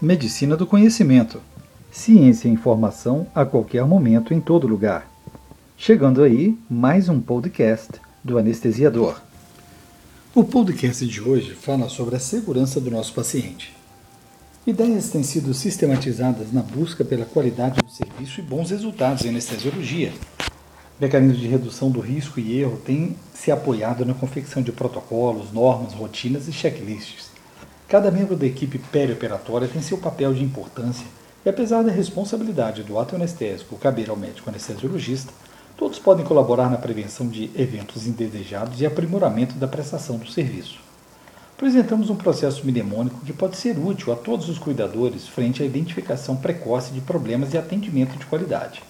Medicina do conhecimento. Ciência e informação a qualquer momento, em todo lugar. Chegando aí, mais um podcast do anestesiador. O podcast de hoje fala sobre a segurança do nosso paciente. Ideias têm sido sistematizadas na busca pela qualidade do serviço e bons resultados em anestesiologia. Mecanismos de redução do risco e erro têm se apoiado na confecção de protocolos, normas, rotinas e checklists Cada membro da equipe perioperatória tem seu papel de importância e, apesar da responsabilidade do ato anestésico caber ao médico anestesiologista, todos podem colaborar na prevenção de eventos indesejados e aprimoramento da prestação do serviço. Apresentamos um processo mnemônico que pode ser útil a todos os cuidadores frente à identificação precoce de problemas e atendimento de qualidade.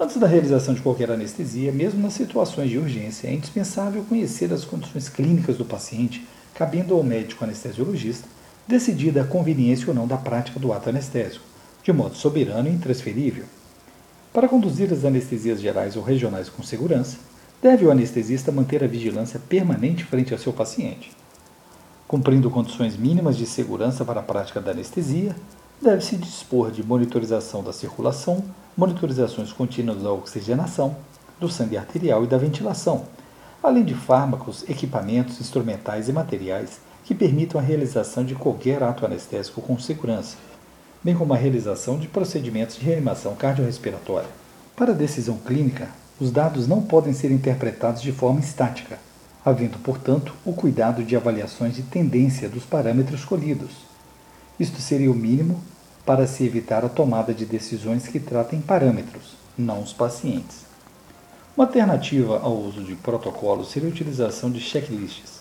Antes da realização de qualquer anestesia, mesmo nas situações de urgência, é indispensável conhecer as condições clínicas do paciente cabendo ao médico anestesiologista decidir a conveniência ou não da prática do ato anestésico, de modo soberano e intransferível. Para conduzir as anestesias gerais ou regionais com segurança, deve o anestesista manter a vigilância permanente frente ao seu paciente. Cumprindo condições mínimas de segurança para a prática da anestesia, deve-se dispor de monitorização da circulação, monitorizações contínuas da oxigenação, do sangue arterial e da ventilação, além de fármacos, equipamentos, instrumentais e materiais que permitam a realização de qualquer ato anestésico com segurança, bem como a realização de procedimentos de reanimação cardiorrespiratória. Para a decisão clínica, os dados não podem ser interpretados de forma estática, havendo, portanto, o cuidado de avaliações de tendência dos parâmetros escolhidos. Isto seria o mínimo para se evitar a tomada de decisões que tratem parâmetros, não os pacientes. Uma alternativa ao uso de protocolos seria a utilização de checklists.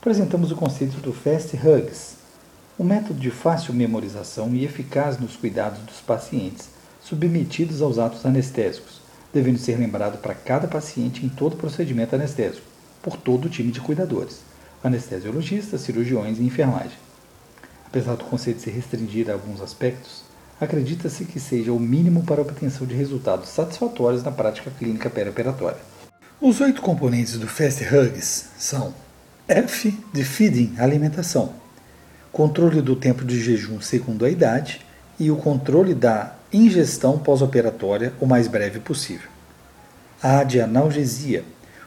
Apresentamos o conceito do Fast Hugs, um método de fácil memorização e eficaz nos cuidados dos pacientes submetidos aos atos anestésicos, devendo ser lembrado para cada paciente em todo procedimento anestésico, por todo o time de cuidadores, anestesiologistas, cirurgiões e enfermagem. Apesar do conceito se restringir a alguns aspectos, acredita-se que seja o mínimo para a obtenção de resultados satisfatórios na prática clínica perioperatória. Os oito componentes do Fast Hugs são F de feeding, alimentação, controle do tempo de jejum segundo a idade e o controle da ingestão pós-operatória o mais breve possível. A de analgesia,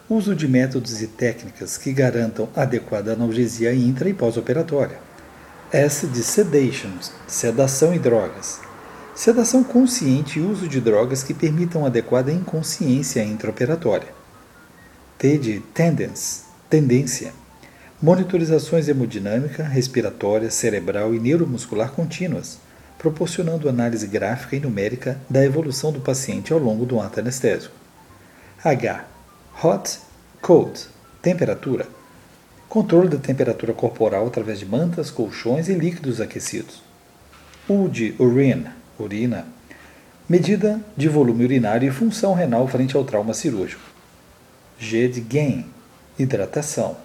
uso de métodos e técnicas que garantam adequada analgesia intra e pós-operatória. S de sedations, sedação e drogas. Sedação consciente e uso de drogas que permitam adequada inconsciência intraoperatória. T de tendence, tendência. Monitorizações hemodinâmica, respiratória, cerebral e neuromuscular contínuas, proporcionando análise gráfica e numérica da evolução do paciente ao longo do ato anestésico. H. Hot, cold, temperatura controle da temperatura corporal através de mantas, colchões e líquidos aquecidos. U urine, urina, medida de volume urinário e função renal frente ao trauma cirúrgico. G de gain, hidratação.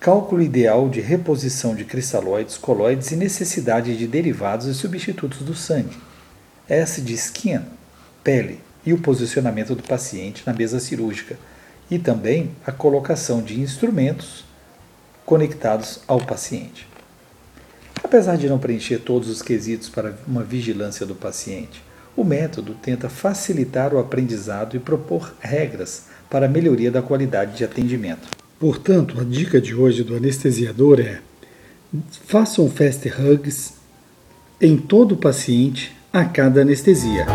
Cálculo ideal de reposição de cristalóides, coloides e necessidade de derivados e substitutos do sangue. S de skin, pele, e o posicionamento do paciente na mesa cirúrgica, e também a colocação de instrumentos conectados ao paciente. Apesar de não preencher todos os quesitos para uma vigilância do paciente, o método tenta facilitar o aprendizado e propor regras para a melhoria da qualidade de atendimento. Portanto, a dica de hoje do anestesiador é: façam fast hugs em todo o paciente a cada anestesia.